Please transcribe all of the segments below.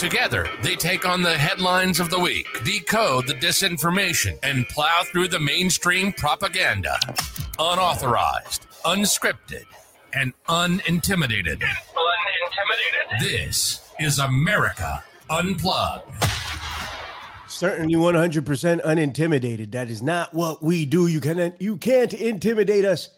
Together, they take on the headlines of the week, decode the disinformation, and plow through the mainstream propaganda. Unauthorized, unscripted, and unintimidated. Unintimidated. This is America Unplugged. Certainly 100% unintimidated. That is not what we do. You can you can't intimidate us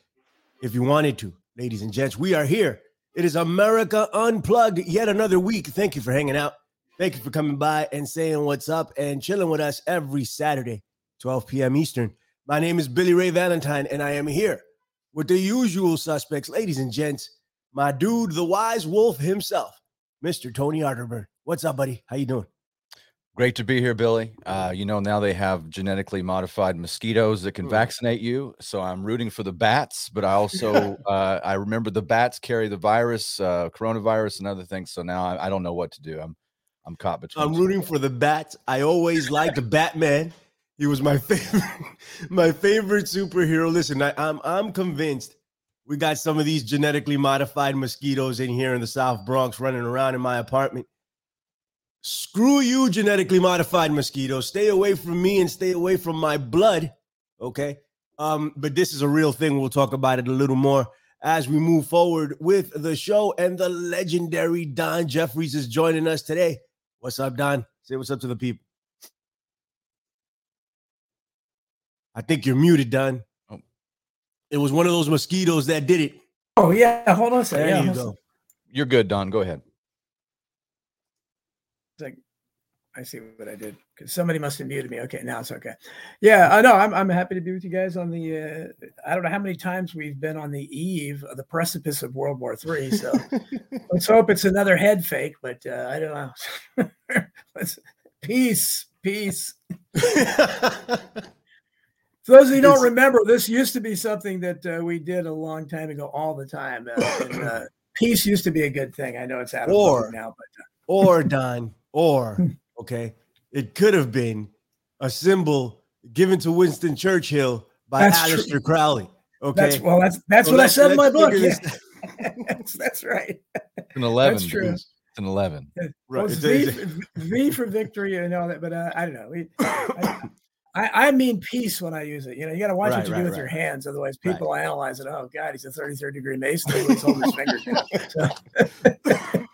if you wanted to. Ladies and gents, we are here. It is America Unplugged yet another week. Thank you for hanging out. Thank you for coming by and saying what's up and chilling with us every Saturday, 12 p.m. Eastern. My name is Billy Ray Valentine, and I am here with the usual suspects, ladies and gents. My dude, the wise wolf himself, Mr. Tony Arterburn. What's up, buddy? How you doing? Great to be here, Billy. Uh, you know, now they have genetically modified mosquitoes that can Mm. vaccinate you. So I'm rooting for the bats, but I also uh, I remember the bats carry the virus, uh, coronavirus, and other things. So now I, I don't know what to do. I'm I'm caught between. I'm rooting for the bats. I always liked Batman. He was my favorite, my favorite superhero. Listen, I, I'm I'm convinced we got some of these genetically modified mosquitoes in here in the South Bronx running around in my apartment. Screw you, genetically modified mosquitoes. Stay away from me and stay away from my blood. Okay. Um, but this is a real thing. We'll talk about it a little more as we move forward with the show. And the legendary Don Jeffries is joining us today. What's up, Don? Say what's up to the people. I think you're muted, Don. Oh. It was one of those mosquitoes that did it. Oh yeah, hold on a second. There Yeah, you hold on a go. You're good, Don. Go ahead. second. I see what I did because somebody must have muted me. Okay, now it's okay. Yeah, I know. I'm I'm happy to be with you guys on the. Uh, I don't know how many times we've been on the eve of the precipice of World War Three. So let's hope it's another head fake. But uh, I don't know. Let's- peace, peace. For those of you who don't remember, this used to be something that uh, we did a long time ago, all the time. Uh, and, uh, peace used to be a good thing. I know it's out of Or- now, but or Don, or okay, it could have been a symbol given to Winston Churchill by That's true. Aleister Crowley. Okay, That's well. That's that's So what I said in my book. Yeah. that's, that's right. It's an eleven. That's true. It's an eleven. Well, it's Right. v, for- v for victory and all that, but uh, I don't know. We, I, I, I mean peace when I use it. You know, you got to watch Right, what you right, do with right. your hands, otherwise Right. people analyze it. Oh God, he's a 33rd degree Mason. He's holding his fingers down. So,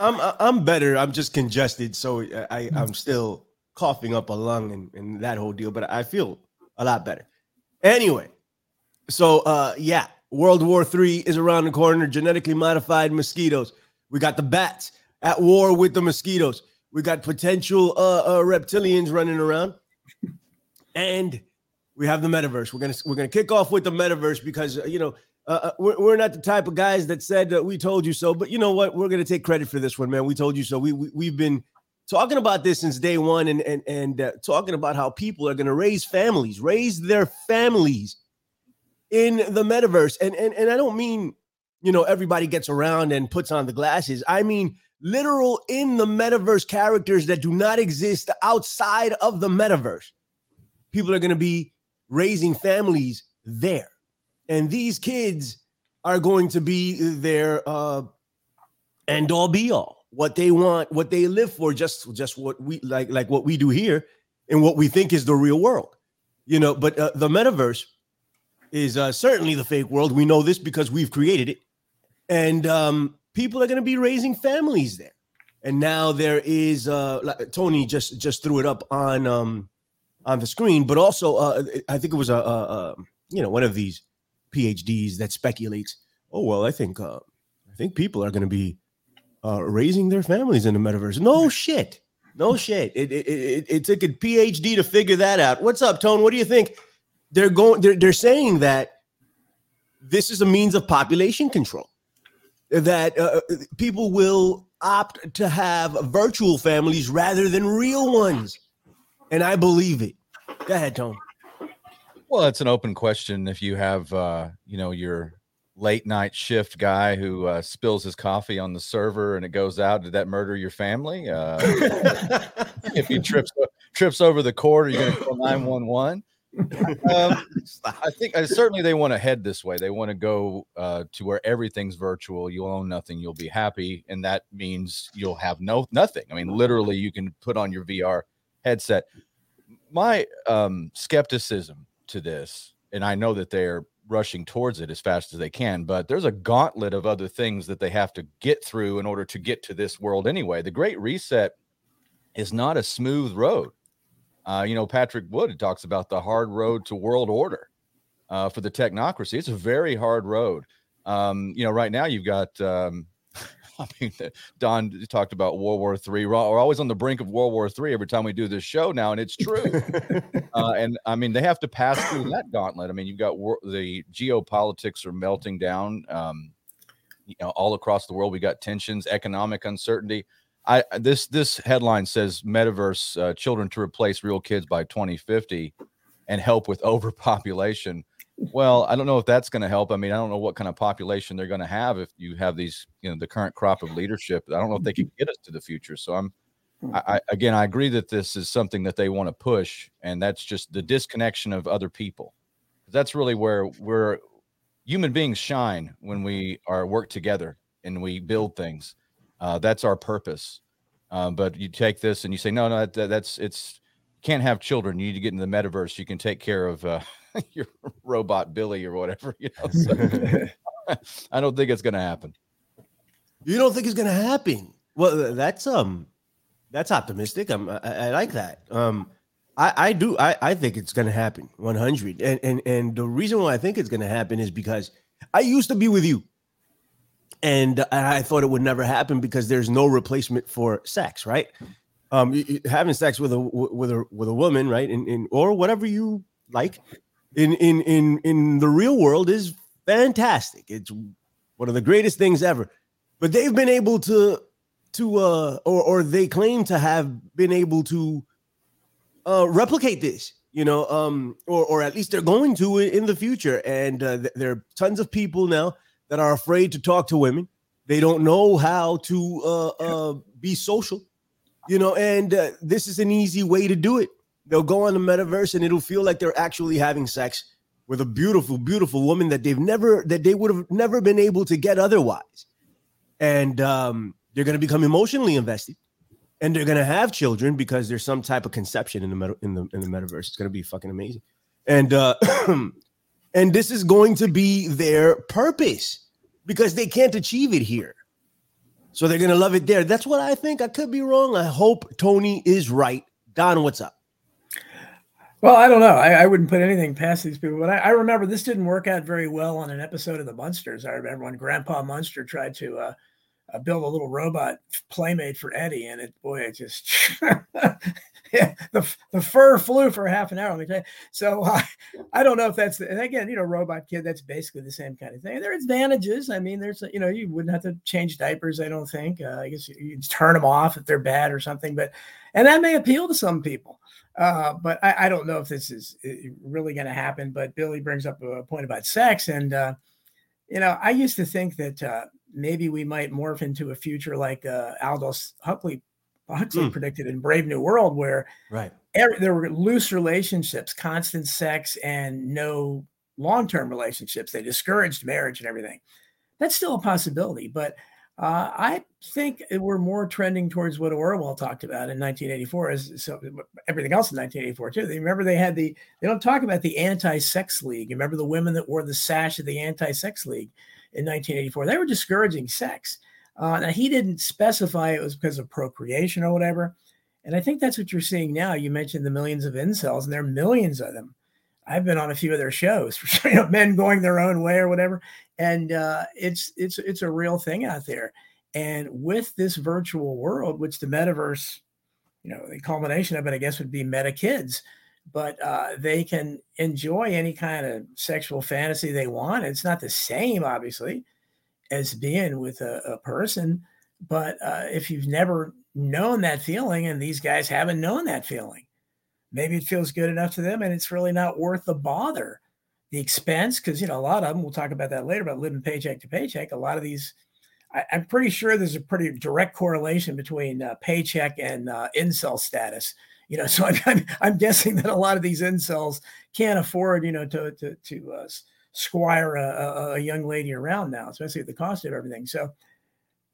I'm I'm better. I'm just congested, so I. I I'm still coughing up a lung and, and that whole deal. But I feel a lot better. Anyway, so uh yeah, World War Three is around the corner. Genetically modified mosquitoes. We got the bats at war with the mosquitoes. We got potential uh, uh reptilians running around, and we have the metaverse. We're gonna we're gonna kick off with the metaverse because uh, you know uh, uh, we're, we're not the type of guys that said that we told you so, but you know what? We're gonna take credit for this one, man. We told you so. We, we we've been talking about this since day one, and and and uh, talking about how people are gonna raise families, raise their families in the metaverse, and and and I don't mean you know everybody gets around and puts on the glasses. I mean literal in the metaverse characters that do not exist outside of the metaverse. People are gonna be raising families there and these kids are going to be their uh end all be all. What they want what they live for just just what we like like what we do here and what we think is the real world. You know but uh, the metaverse is uh, certainly the fake world. We know this because we've created it. And um people are going to be raising families there. And now there is uh like tony just just threw it up on um on the screen but also uh i think it was a, a, a you know one of these phds that speculates oh well i think uh i think people are going to be uh raising their families in the metaverse. No shit. No shit. It, it, it, it took a phd to figure that out. What's up tone? What do you think? They're going they're, they're saying that this is a means of population control. That uh, people will opt to have virtual families rather than real ones. And I believe it. Go ahead, Tony. Well, it's an open question. If you have, uh, you know, your late night shift guy who uh, spills his coffee on the server and it goes out, did that murder your family? Uh, if he trips trips over the cord, are you going to call nine one one? Um, I think uh, certainly they want to head this way. They want to go uh, to where everything's virtual. You'll own nothing. You'll be happy, and that means you'll have no nothing. I mean, literally, you can put on your VR headset. My um, skepticism to this, and I know that they're rushing towards it as fast as they can, but there's a gauntlet of other things that they have to get through in order to get to this world anyway. The Great Reset is not a smooth road. Uh, you know, Patrick Wood talks about the hard road to world order uh, for the technocracy. It's a very hard road. Um, you know, right now you've got, um, I mean, Don talked about World War Three. We're always on the brink of World War Three every time we do this show now, and it's true. uh, and I mean, they have to pass through that gauntlet. I mean, you've got wor- the geopolitics are melting down. Um, you know, all across the world, we got tensions, economic uncertainty. I this this headline says metaverse uh, children to replace real kids by 2050 and help with overpopulation. Well, I don't know if that's going to help. I mean, I don't know what kind of population they're going to have if you have these, you know, the current crop of leadership. I don't know if they can get us to the future. So I'm, I, I again, I agree that this is something that they want to push, and that's just the disconnection of other people. That's really where we're human beings shine when we are work together and we build things. Uh, that's our purpose. Um, but you take this and you say, no, no, that, that's it's can't have children. You need to get into the metaverse. You can take care of uh, your robot Billy or whatever. You know, so, I don't think it's going to happen. You don't think it's going to happen? Well, that's um, that's optimistic. I'm, I, I like that. Um, I, I do. I, I think it's going to happen. 100. And and and the reason why I think it's going to happen is because I used to be with you and I thought it would never happen because there's no replacement for sex, right? Um, having sex with a with a with a woman, right, in, in or whatever you like, in in in in the real world is fantastic. It's one of the greatest things ever. But they've been able to to uh or or they claim to have been able to uh replicate this you know um or or at least they're going to in the future and uh, there are tons of people now that are afraid to talk to women. They don't know how to uh, uh, be social, you know, and uh, this is an easy way to do it. They'll go on the metaverse and it'll feel like they're actually having sex with a beautiful, beautiful woman that they've never, that they would have never been able to get otherwise. And um, they're going to become emotionally invested and they're going to have children because there's some type of conception in the meta, in the in the metaverse. It's going to be fucking amazing. And uh And this is going to be their purpose because they can't achieve it here. So they're going to love it there. That's what I think. I could be wrong. I hope Tony is right. Don, what's up? Well, I don't know. I, I wouldn't put anything past these people, but I, I, remember this didn't work out very well on an episode of the Munsters. I remember when Grandpa Munster tried to uh, uh, build a little robot playmate for Eddie, and it boy, it just the the fur flew for half an hour. Let me tell you. So uh, I don't know if that's the, and again, you know, robot kid. That's basically the same kind of thing. There are advantages. I mean, there's you know, you wouldn't have to change diapers. I don't think. Uh, I guess you, you turn them off if they're bad or something. But and that may appeal to some people. Uh, but I, I, don't know if this is really going to happen. But Billy brings up a point about sex, and uh, you know, I used to think that uh, maybe we might morph into a future like uh, Aldous Huxley Huxley mm. predicted in Brave New World, where right every, there were loose relationships, constant sex, and no long-term relationships. They discouraged marriage and everything. That's still a possibility, but uh, I think we're more trending towards what Orwell talked about in 1984, as so everything else in 1984 too. They remember they had the they don't talk about the anti-sex league. Remember the women that wore the sash of the anti-sex league in 1984? They were discouraging sex. Uh, now, he didn't specify it was because of procreation or whatever. And I think that's what you're seeing now. You mentioned the millions of incels, and there are millions of them. I've been on a few of their shows, you know, men going their own way or whatever, and uh, it's it's it's a real thing out there. And with this virtual world, which the metaverse, you know, the culmination of it, I guess, would be meta kids, but uh, they can enjoy any kind of sexual fantasy they want. It's not the same, obviously, as being with a, a person. But uh, if you've never known that feeling, and these guys haven't known that feeling, maybe it feels good enough to them, and it's really not worth the bother, the expense. Because you know, a lot of them. We'll talk about that later about living paycheck to paycheck. A lot of these. I, I'm pretty sure there's a pretty direct correlation between uh, paycheck and uh, incel status you know so I'm, I'm guessing that a lot of these incels can't afford you know to to to uh, squire a, a, young lady around now especially at the cost of everything. So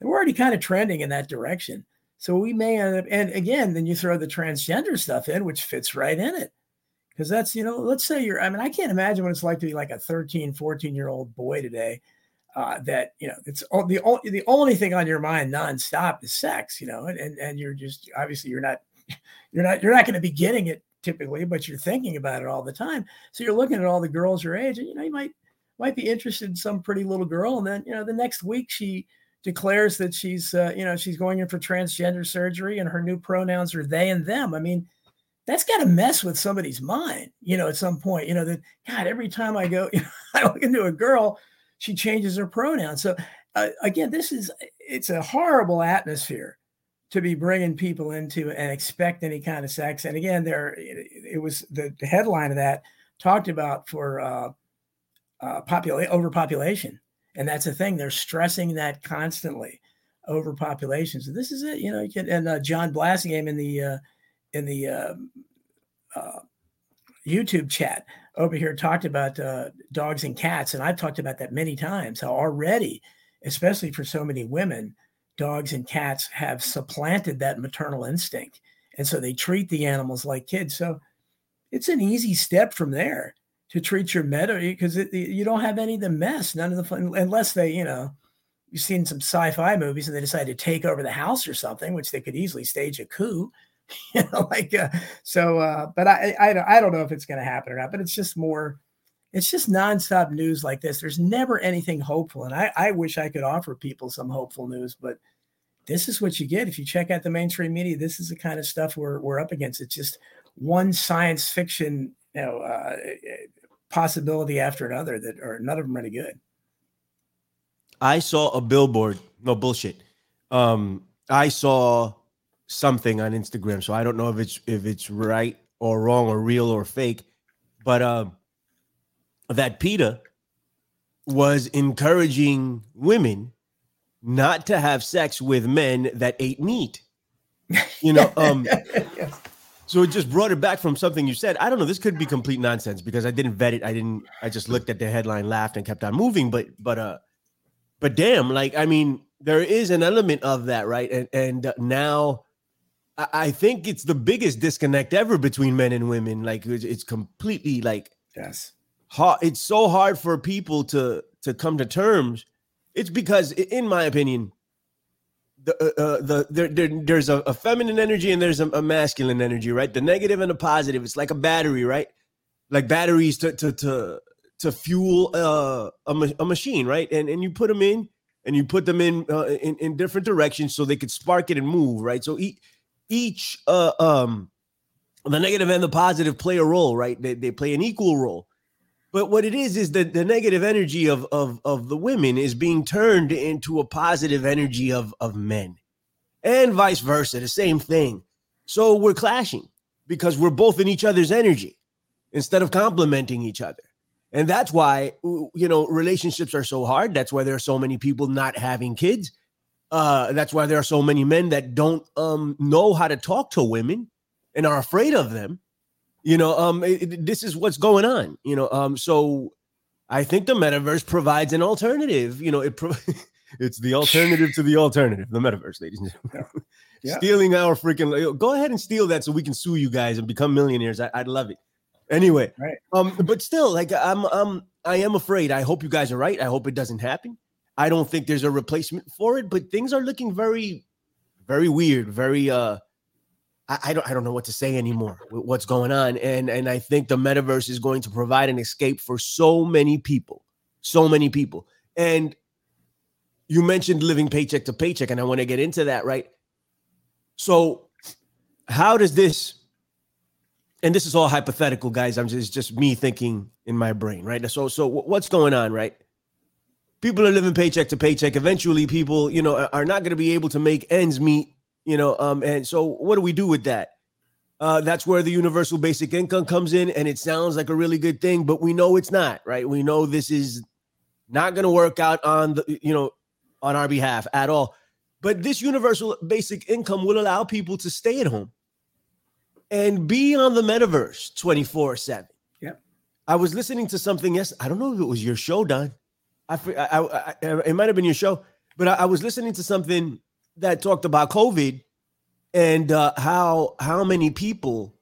we're already kind of trending in that direction. So we may end up and again then you throw the transgender stuff in which fits right in it. Because that's you know let's say you're i mean i can't imagine what it's like to be like a 13 14 year old boy today uh, that you know it's all, the only the only thing on your mind nonstop is sex you know and, and and you're just obviously you're not you're not you're not going to be getting it typically, but you're thinking about it all the time. So you're looking at all the girls your age, and you know you might might be interested in some pretty little girl, and then you know the next week she declares that she's uh, you know she's going in for transgender surgery, and her new pronouns are they and them. I mean, that's got to mess with somebody's mind, you know, at some point. You know that God, every time I go, you know, I look into a girl, she changes her pronouns. So uh, again, this is it's a horrible atmosphere to be bringing people into and expect any kind of sex. And again, there it, was the, headline of that talked about for uh, uh, popula- overpopulation, and that's the thing. They're stressing that constantly, overpopulation. So this is it. You know, you can, and uh, John Blasingame in the uh, in the um, uh, YouTube chat over here talked about uh, dogs and cats, and I've talked about that many times. How already, especially for so many women dogs and cats have supplanted that maternal instinct. And so they treat the animals like kids. So it's an easy step from there to treat your meadow because you don't have any of the mess, none of the fun, unless they, you know, you've seen some sci-fi movies and they decide to take over the house or something, which they could easily stage a coup, you know, like, uh, so, uh, but I, I, I don't know if it's going to happen or not, but it's just more, it's just nonstop news like this. There's never anything hopeful. And I, I wish I could offer people some hopeful news, but this is what you get. If you check out the mainstream media, this is the kind of stuff we're, we're up against. It's just one science fiction, you know, uh, possibility after another that are none of them any good. I saw a billboard. No bullshit. Um, I saw something on Instagram, so I don't know if it's if it's right or wrong or real or fake, but um, that PETA was encouraging women not to have sex with men that ate meat. You know, um yes. so it just brought it back from something you said. I don't know, this could be complete nonsense because I didn't vet it. I didn't I just looked at the headline, laughed and kept on moving, but but uh but damn, like I mean, there is an element of that, right? And and now I, I think it's the biggest disconnect ever between men and women. Like it's, it's completely like yes. Hard, it's so hard for people to to come to terms it's because, in my opinion, the uh, uh, the there, there, there's a, a, feminine energy and there's a, a, masculine energy, right? The negative and the positive. It's like a battery, right? Like batteries to to to to fuel uh, a ma- a machine, right? And and you put them in and you put them in uh, in, in different directions so they could spark it and move, right? So each each uh um the negative and the positive play a role, right? They they play an equal role. But what it is is that the negative energy of, of, of the women is being turned into a positive energy of, of men, and vice versa, the same thing. So we're clashing because we're both in each other's energy instead of complementing each other. And that's why you know relationships are so hard. That's why there are so many people not having kids. Uh, that's why there are so many men that don't um, know how to talk to women and are afraid of them you know, um, it, it, this is what's going on. You know, um, so I think the metaverse provides an alternative. You know, it pro- it's the alternative to the alternative, the metaverse, ladies and gentlemen. Yeah. Yeah. Stealing our freaking go ahead and steal that so we can sue you guys and become millionaires. I, would love it. Anyway, right. um, but still, like I'm um I am afraid. I hope you guys are right. I hope it doesn't happen. I don't think there's a replacement for it, but things are looking very, very weird, very uh I, I, don't I don't know what to say anymore what's going on. And and I think the metaverse is going to provide an escape for so many people. So many people. And you mentioned living paycheck to paycheck, and I want to get into that, right? So, how does this and this is all hypothetical, guys. I'm just just me thinking in my brain, right? So so what's going on, right? people are living paycheck to paycheck. Eventually, people, you know, are not going to be able to make ends meet, you know. Um, and so, what do we do with that? Uh, that's where the universal basic income comes in, and it sounds like a really good thing, but we know it's not, right? We know this is not going to work out on the, you know, on our behalf at all. But this universal basic income will allow people to stay at home and be on the metaverse 24 7. Yep. I was listening to something yes, I don't know if it was your show, Don. I, I, I, I it might have been your show, but I, I was listening to something that talked about COVID and uh, how how many people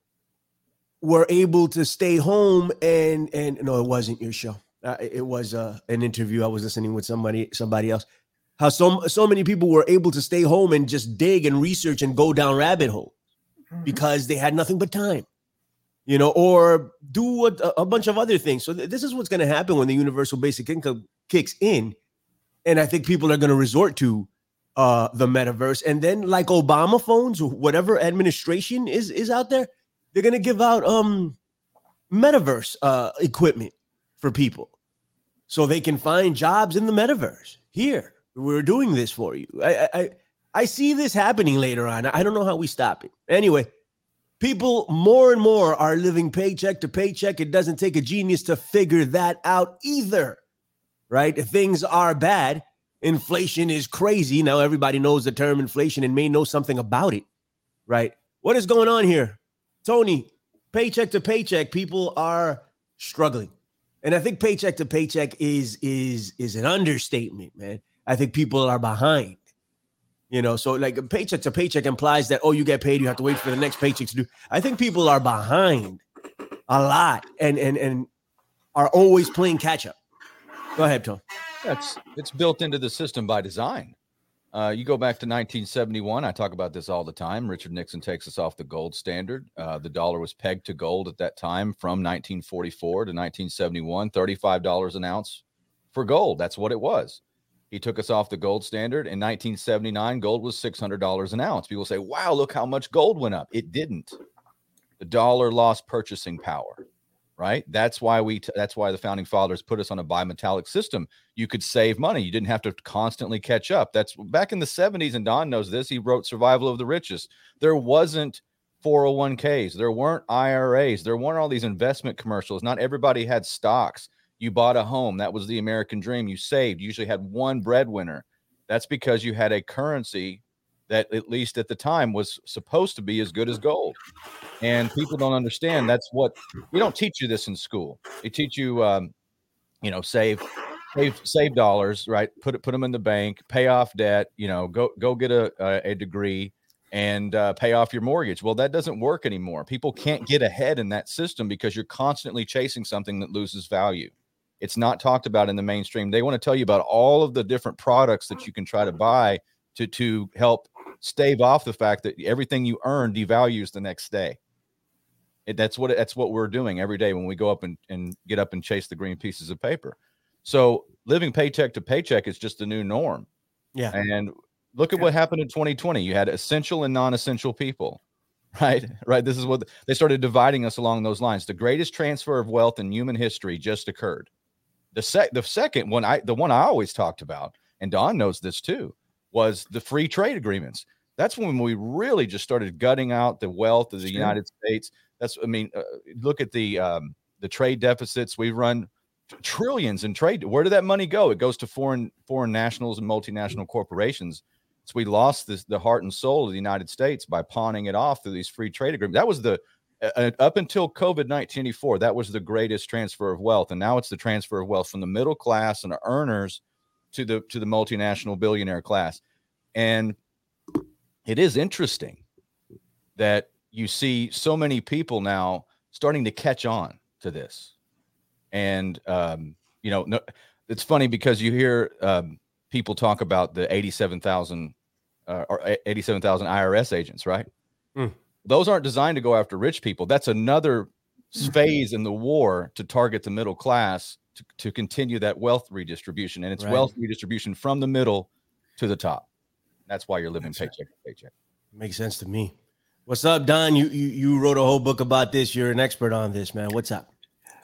were able to stay home and and no, it wasn't your show. Uh, it was uh, an interview I was listening with somebody somebody else. How so so many people were able to stay home and just dig and research and go down rabbit hole Mhm. because they had nothing but time, you know, or do a, a bunch of other things. So th- this is what's going to happen when the universal basic income kicks in, and I think people are going to resort to uh, the metaverse, and then like Obama phones whatever administration is is out there, they're to give out um metaverse uh, equipment for people, so they can find jobs in the metaverse. Here, we're doing this for you. I, I, I see this happening later on. I don't know how we stop it. Anyway, people more and more are living paycheck to paycheck. It doesn't take a genius to figure that out either, right? Things are bad. Inflation is crazy. Now everybody knows the term inflation and may know something about it, right? What is going on here? Tony, paycheck to paycheck, people are struggling. And I think paycheck to paycheck is is is an understatement, man. I think people are behind. You know, so like paycheck to paycheck implies that oh, you get paid, you have to wait for the next paycheck to do. I think people are behind a lot and and and are always playing catch up. Go ahead, Tom. That's it's built into the system by design. Uh, you go back to 1971. I talk about this all the time. Richard Nixon takes us off the gold standard. Uh, the dollar was pegged to gold at that time from 1944 to 1971, $35 an ounce for gold. That's what it was. He took us off the gold standard. In 1979, gold was $600 an ounce. People say, wow, look how much gold went up. It didn't. The dollar lost purchasing power right? That's why we t- that's why the founding fathers put us on a bimetallic system. You could save money. You didn't have to constantly catch up. That's back in the 70s and don knows this he wrote survival of the richest. There wasn't 401ks there weren't iras there weren't all these investment commercials. Not everybody had stocks. You bought a home. That was the american dream. You saved. You usually had one breadwinner. That's because you had a currency that at least at the time was supposed to be as good as gold. And people don't understand that's what we don't teach you this in school. They teach you um, you know save save save dollars right? Put it put them in the bank pay off debt you know go go get a a, a degree and uh, pay off your mortgage. Well that doesn't work anymore. People can't get ahead in that system because you're constantly chasing something that loses value. It's not talked about in the mainstream. They want to tell you about all of the different products that you can try to buy to to help stave off the fact that everything you earn devalues the next day it, that's what that's what we're doing every day when we go up and, and get up and chase the green pieces of paper. So living paycheck to paycheck is just the new norm. Yeah. And look at what happened in 2020. You had essential and non-essential people. Right. Right. This is what they started dividing us along those lines. The greatest transfer of wealth in human history just occurred. The sec the second one I the one I always talked about, and Don knows this too, was the free trade agreements. That's when we really just started gutting out the wealth of the Sure. United States. That's I mean, uh, look at the um, the trade deficits. We run trillions in trade. Where did that money go? It goes to foreign foreign nationals and multinational corporations. So we lost this, the heart and soul of the United States by pawning it off through these free trade agreements. That was the uh, uh, up until COVID 1984, that was the greatest transfer of wealth, and now it's the transfer of wealth from the middle class and the earners to the to the multinational billionaire class. And it is interesting that you see so many people now starting to catch on to this. And um, you know, no, it's funny because you hear um, people talk about the 87,000 uh, or 87,000 IRS agents, right? Hmm. Those aren't designed to go after rich people. That's another phase in the war to target the middle class to, to continue that wealth redistribution. And it's Right. wealth redistribution from the middle to the top. That's why you're living That's right. paycheck to paycheck. Makes sense to me. What's up, Don? You, you you wrote a whole book about this. You're an expert on this, man. What's up?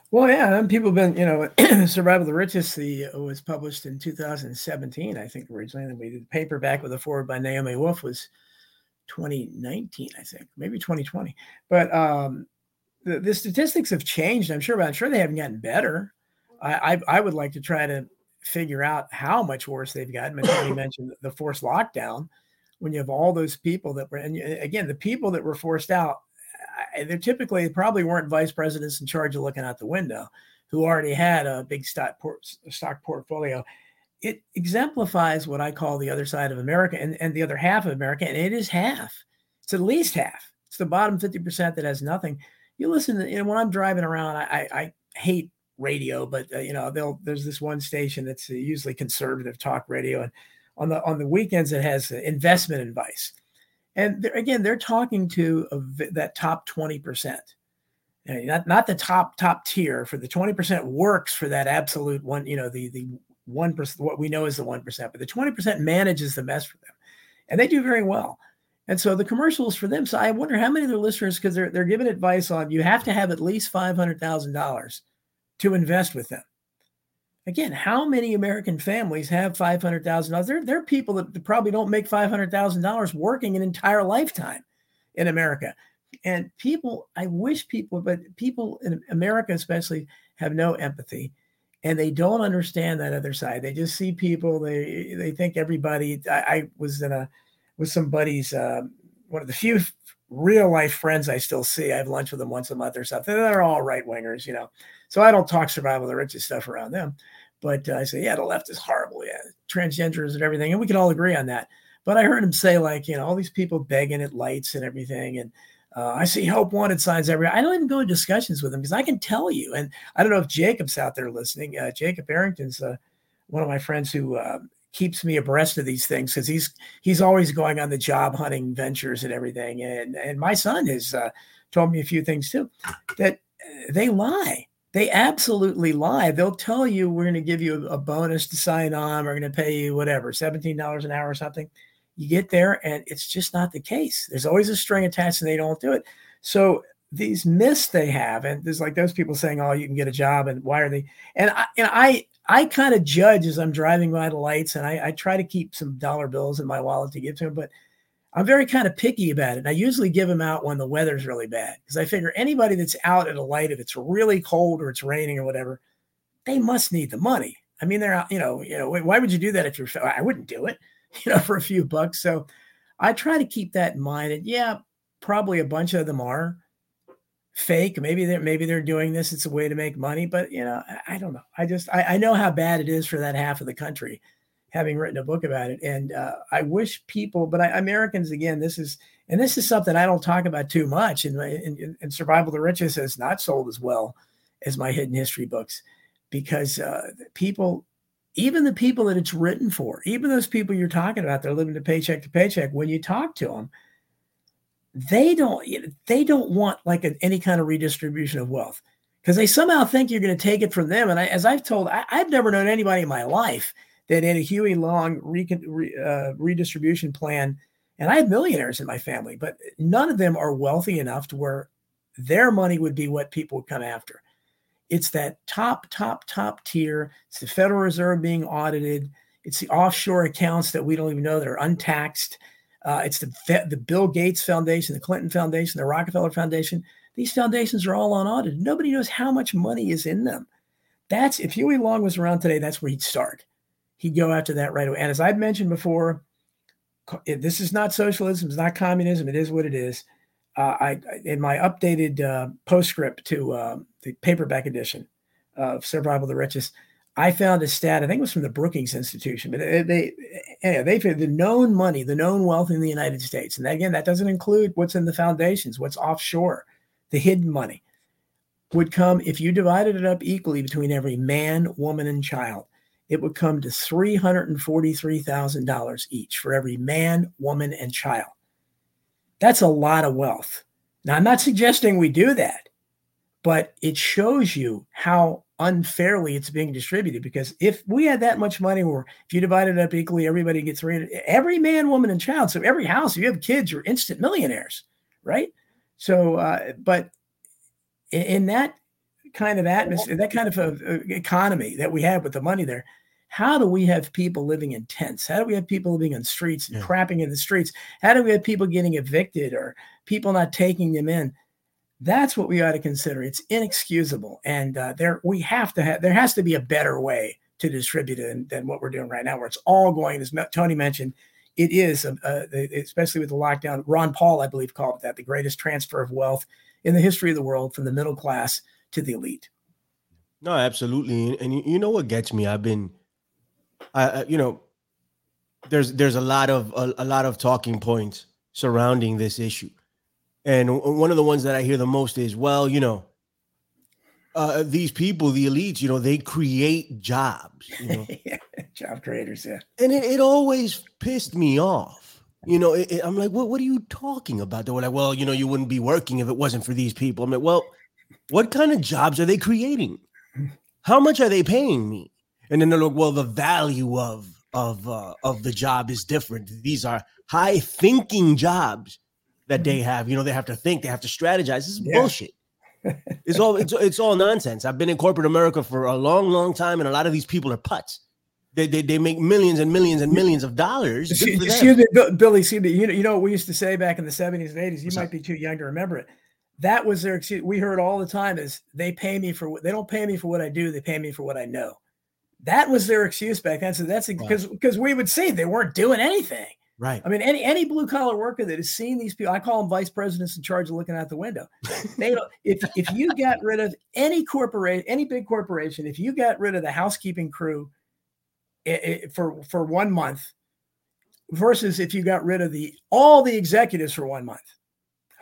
Well, yeah, people have been, you know, Survival of the Richest the uh, was published in 2017, I think originally, and we did the paperback with a forward by Naomi Wolf was 2019, I think, maybe 2020. But um, the, the statistics have changed. I'm sure, but I'm sure they haven't gotten better. I, I, I would like to try to figure out how much worse they've gotten. Matani mentioned the forced lockdown. When you have all those people that were, and again, the people that were forced out, I- they typically probably weren't vice presidents in charge of looking out the window, who already had a big stock port, stock portfolio. It exemplifies what I call the other side of America and, and the other half of America, and it is half. It's at least half. It's the bottom fifty percent that has nothing. You listen to, you know, when I'm driving around, I, I, I hate radio, but uh, you know, they'll there's this one station that's usually conservative talk radio, and on the on the weekends it has investment advice, and they're, again they're talking to a that top twenty percent, not not the top top tier. For the twenty percent works for that absolute one, you know, the the one percent what we know is the one percent, but the twenty percent manages the mess for them, and they do very well. And so the commercials for them. So I wonder how many of their listeners, because they're they're giving advice on you have to have at least five hundred thousand dollars to invest with them. Again, how many American families have five hundred thousand dollars? There, there are people that probably don't make five hundred thousand dollars working an entire lifetime in America. And people, I wish people, but people in America especially have no empathy and they don't understand that other side. They just see people, they they think everybody. I, I was in a with some buddies, uh, one of the few real life friends I still see. I have lunch with them once a month or something. They're all right wingers, you know. So I don't talk survival of the richest stuff around them. But uh, I say, yeah, the left is horrible. Yeah, transgenders and everything. And we can all agree on that. But I heard him say, like, you know, all these people begging at lights and everything. And uh, I see help wanted signs everywhere. I don't even go in discussions with them because I can tell you. And I don't know if Jacob's out there listening. Uh, Jacob Arrington's uh, one of my friends who uh, keeps me abreast of these things because he's he's always going on the job hunting ventures and everything. And and my son has uh, told me a few things too that uh, they lie. They absolutely lie. They'll tell you we're going to give you a bonus to sign on. We're going to pay you whatever, seventeen dollars an hour or something. You get there, and it's just not the case. There's always a string attached, and they don't do it. So these myths they have, and there's like those people saying, "Oh, you can get a job," and why are they? And I, and I, I kind of judge as I'm driving by the lights, and I, I try to keep some dollar bills in my wallet to give to them, but I'm very kind of picky about it. And I usually give them out when the weather's really bad because I figure anybody that's out at a light, if it's really cold or it's raining or whatever, they must need the money. I mean, they're out, you know, you know, why would you do that if you're? I wouldn't do it, you know, for a few bucks. So I try to keep that in mind. And yeah, probably a bunch of them are fake. Maybe they're maybe they're doing this. It's a way to make money, but you know, I, I don't know. I just I, I know how bad it is for that half of the country, having written a book about it. And uh, I wish people, but I, Americans again, this is and this is something I don't talk about too much. And in, in, Survival of the Richest has not sold as well as my hidden history books because uh, people. Even the people that it's written for, even those people you're talking about, they're living to paycheck to paycheck. When you talk to them, they don't they don't want like a, any kind of redistribution of wealth because they somehow think you're going to take it from them. And I, as I've told, I, have never known anybody in my life that in a Huey Long re, uh, redistribution plan, and I have millionaires in my family, but none of them are wealthy enough to where their money would be what people would come after. It's that top, top, top tier. It's the Federal Reserve being audited. It's the offshore accounts that we don't even know that are untaxed. Uh, it's the the Bill Gates Foundation, the Clinton Foundation, the Rockefeller Foundation. These foundations are all unaudited. Nobody knows how much money is in them. That's if Huey Long was around today, that's where he'd start. He'd go after that right away. And as I've mentioned before, this is not socialism. It's not communism. It is what it is. Uh, I in my updated uh, postscript to uh, the paperback edition of Survival of the Richest, I found a stat. I think it was from the Brookings Institution, but uh, they anyway, they the known money, the known wealth in the United States, and again, that doesn't include what's in the foundations, what's offshore, the hidden money, would come if you divided it up equally between every man, woman, and child. It would come to three hundred and forty-three thousand dollars each for every man, woman, and child. That's a lot of wealth. Now, I'm not suggesting we do that, but it shows you how unfairly it's being distributed because if we had that much money or if you divide it up equally everybody gets three every man woman and child so every house if you have kids you're instant millionaires right so uh, but in, in that kind of atmosphere, that kind of economy that we have with the money there, how do we have people living in tents? How do we have people living on streets and Yeah. crapping in the streets? How do we have people getting evicted or people not taking them in? That's what we ought to consider. It's inexcusable, and uh, there we have to have. There has to be a better way to distribute it than, what we're doing right now, where it's all going. As Tony mentioned, it is, uh, uh, especially with the lockdown. Ron Paul, I believe, called that the greatest transfer of wealth in the history of the world from the middle class to the elite. No, absolutely. And you, you know what gets me? I've been, I, I- you know, there's there's a lot of a, a lot of talking points surrounding this issue, and one of the ones that I hear the most is, well, you know, uh, these people, the elites, you know, they create jobs, you know, Job creators, yeah. and it, it always pissed me off. You know, it, it- I'm like, what, what are you talking about? They were like, well, you know, you wouldn't be working if it wasn't for these people. I'm like, well, what kind of jobs are they creating? How much are they paying me? And then they're like, well, the value of of uh, of the job is different. These are high thinking jobs that they mm-hmm. have. You know, they have to think, they have to strategize. This is Yeah. bullshit. It's all it's, it's all nonsense. I've been in corporate America for a long, long time, and a lot of these people are putts. They, they, they make millions and millions and millions of dollars. Excuse, for them. excuse me, Billy. See, you know, you know what we used to say back in the seventies and eighties. You What's might up? be too young to remember it. That was their excuse. We heard all the time is they pay me for what they don't pay me for what I do. They pay me for what I know. That was their excuse back then. So that's because because we would see they weren't doing anything. Right. I mean, any any blue collar worker that has seen these people, I call them vice presidents in charge of looking out the window. They don't. If if you got rid of any corporation, any big corporation, if you got rid of the housekeeping crew i- i- for for one month, versus if you got rid of the all the executives for one month,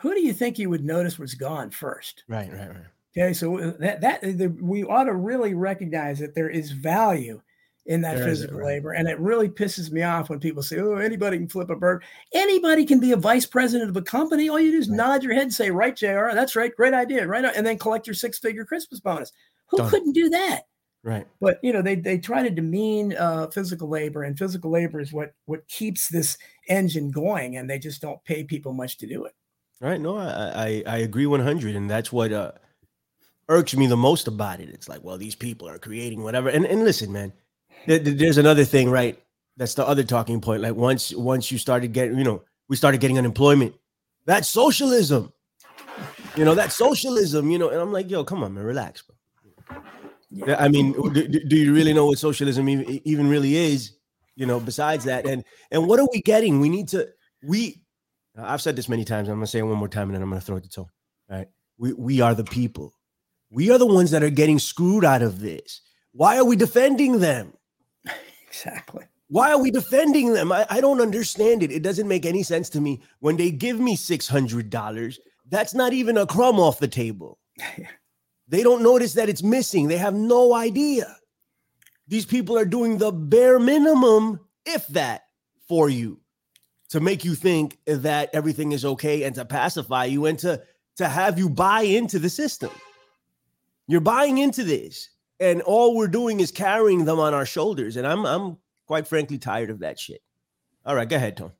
who do you think you would notice was gone first? Right. Right. Right. Okay, so uh, that that the, we ought to really recognize that there is value in that There physical labor, and it really pisses me off when people say, "Oh, anybody can flip a bird. Anybody can be a vice president of a company. All you do is Right. nod your head, and say, "Right, Jr. That's right, great idea, right," and then collect your six-figure Christmas bonus. Who Done. couldn't do that? Right. But you know, they they try to demean uh, physical labor, and physical labor is what what keeps this engine going, and they just don't pay people much to do it. Right. No, I, I I agree 100, and that's what uh, irks me the most about it. It's like, well, these people are creating whatever. And and listen, man, there's another thing, right? That's the other talking point. Like once once you started getting, you know, we started getting unemployment. That's socialism. You know, that's socialism. You know, and I'm like, yo, come on, man, relax, bro. Yeah, I mean, do, do- you really know what socialism even, even really is? You know, besides that, and and what are we getting? We need to we. I've said this many times. I'm gonna say it one more time, and then I'm gonna throw it to Tone. All right, we we are the people. We are the ones that are getting screwed out of this. Why are we defending them? Exactly. Why are we defending them? I, I don't understand it. It doesn't make any sense to me. When they give me $600, that's not even a crumb off the table. They don't notice that it's missing. They have no idea. These people are doing the bare minimum, if that, for you to make you think that everything is okay and to pacify you and to, to have you buy into the system. You're buying into this, and all we're doing is carrying them on our shoulders. And I'm I'm quite frankly tired of that shit. All right, go ahead, Tom.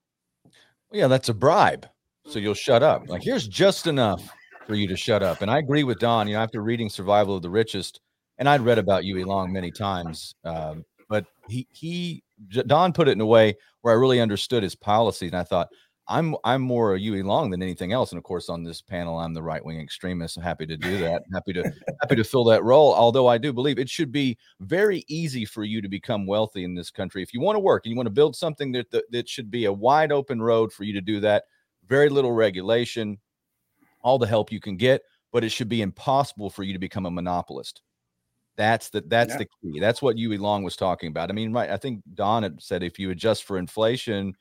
Yeah, that's a bribe. So you'll shut up. Like here's just enough for you to shut up. And I agree with Don. You know, after reading Survival of the Richest, and I'd read about Huey Long many times, um, but he he Don put it in a way where I really understood his policies, and I thought I'm I'm more a Huey Long than anything else. And of course, on this panel, I'm the right wing extremist. I'm happy to do that. happy to happy to fill that role. Although I do believe it should be very easy for you to become wealthy in this country. If you want to work and you want to build something that, that that should be a wide open road for you to do that. Very little regulation, all the help you can get, but it should be impossible for you to become a monopolist. That's the that's Yeah. the key. That's what Huey Long was talking about. I mean, right? I think Don had said if you adjust for inflation,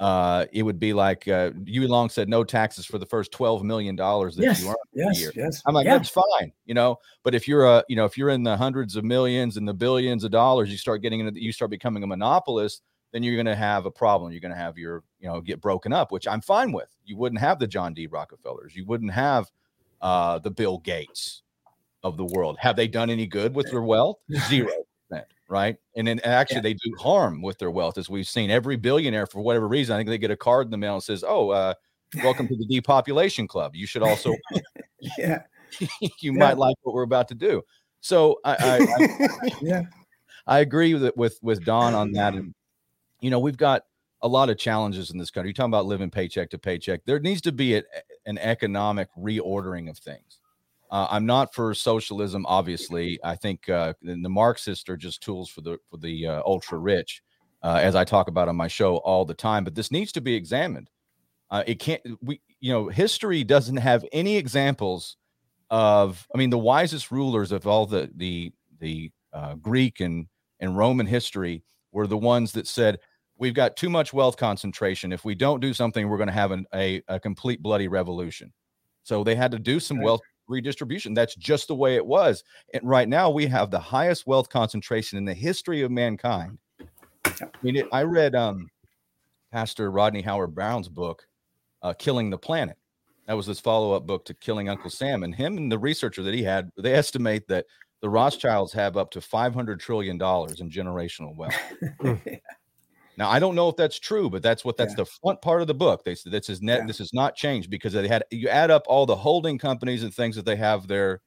uh, it would be like uh, Huey Long said, no taxes for the first twelve million dollars that Yes. you earn. Yes. year. Yes. I'm like, yeah. that's fine, you know. But if you're a, you know, if you're in the hundreds of millions and the billions of dollars, you start getting into, you start becoming a monopolist, then you're going to have a problem. You're going to have your, you know, get broken up, which I'm fine with. You wouldn't have the John D. Rockefellers. You wouldn't have uh, the Bill Gates of the world. Have they done any good with their wealth? Zero percent, right? And then actually, Yeah. they do harm with their wealth, as we've seen. Every billionaire, for whatever reason, I think they get a card in the mail and says, "Oh, uh, welcome to the depopulation club. You should also yeah. you Yeah. might like what we're about to do. So I, I, I Yeah. I agree with with with Don on that. And you know, we've got a lot of challenges in this country. You're talking about living paycheck to paycheck. There needs to be a, an economic reordering of things. Uh, I'm not for socialism, obviously. I think uh, the Marxists are just tools for the for the uh, ultra rich, uh, as I talk about on my show all the time. But this needs to be examined. Uh, it can't. We you know, history doesn't have any examples of. I mean, the wisest rulers of all the the the uh, Greek and and Roman history were the ones that said we've got too much wealth concentration. If we don't do something, we're going to have an, a a complete bloody revolution. So they had to do some wealth redistribution. That's just the way it was. And right now we have the highest wealth concentration in the history of mankind. I mean, it, I read um, Pastor Rodney Howard-Browne's book, uh, "Killing the Planet." That was his follow-up book to "Killing Uncle Sam." And him and the researcher that he had, they estimate that the Rothschilds have up to five hundred trillion dollars in generational wealth. Now I don't know if that's true, but that's what that's Yeah. the front part of the book. They said this is net. Yeah. This has not changed because they had you add up all the holding companies and things that they have their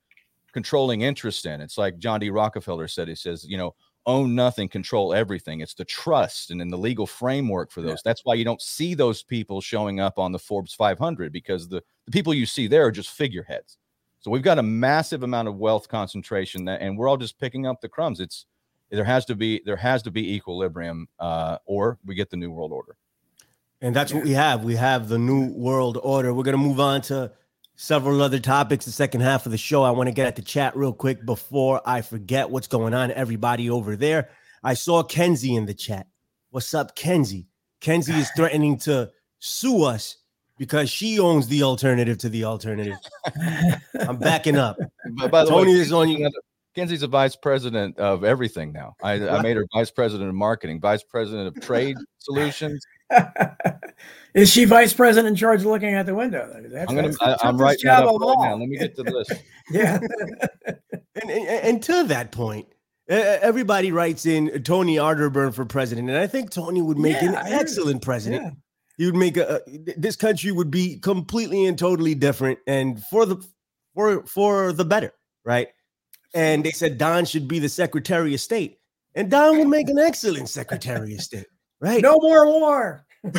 controlling interest in. It's like John D. Rockefeller said. He says, you know, own nothing, control everything. It's the trust and in the legal framework for those. Yeah. That's why you don't see those people showing up on the Forbes 500 because the, the people you see there are just figureheads. So we've got a massive amount of wealth concentration that, and we're all just picking up the crumbs. It's there has to be there has to be equilibrium, uh, or we get the new world order. And that's what we have. We have the new world order. We're going to move on to several other topics the second half of the show. I want to get at the chat real quick before I forget what's going on. Everybody over there. I saw Kenzie in the chat. What's up, Kenzie? Kenzie is threatening to sue us because she owns the alternative to the alternative. I'm backing up. But by the Tony way, is on you. Kenzie's a vice president of everything now. I, I made her vice president of marketing, vice president of trade solutions. Is she vice president in charge of looking out the window? That's, I'm gonna. that's I, I'm toughest writing that job up of right all. now. Let me get to the list. Yeah. And, and, and to that point, uh, everybody writes in Tony Arterburn for president, and I think Tony would make an Yeah, I heard it. excellent president. yeah. He would make a, a- this country would be completely and totally different, and for the for for the better, right? And they said Don should be the Secretary of State, and Don would make an excellent Secretary of State, right? No more war.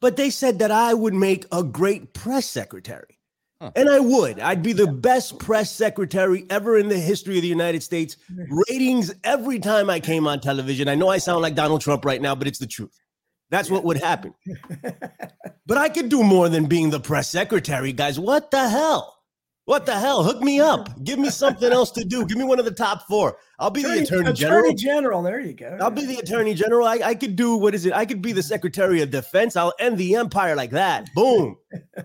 but they said that I would make a great press secretary. Huh. And I would. I'd be the best press secretary ever in the history of the United States. Ratings every time I came on television. I know I sound like Donald Trump right now, but it's the truth. That's what would happen. But I could do more than being the press secretary, guys. What the hell? What the hell? Hook me up. Give me something else to do. Give me one of the top four. I'll be the attorney general. Attorney General. There you go. I'll be the attorney general. I, I could do what is it? I could be the secretary of defense. I'll end the empire like that. Boom.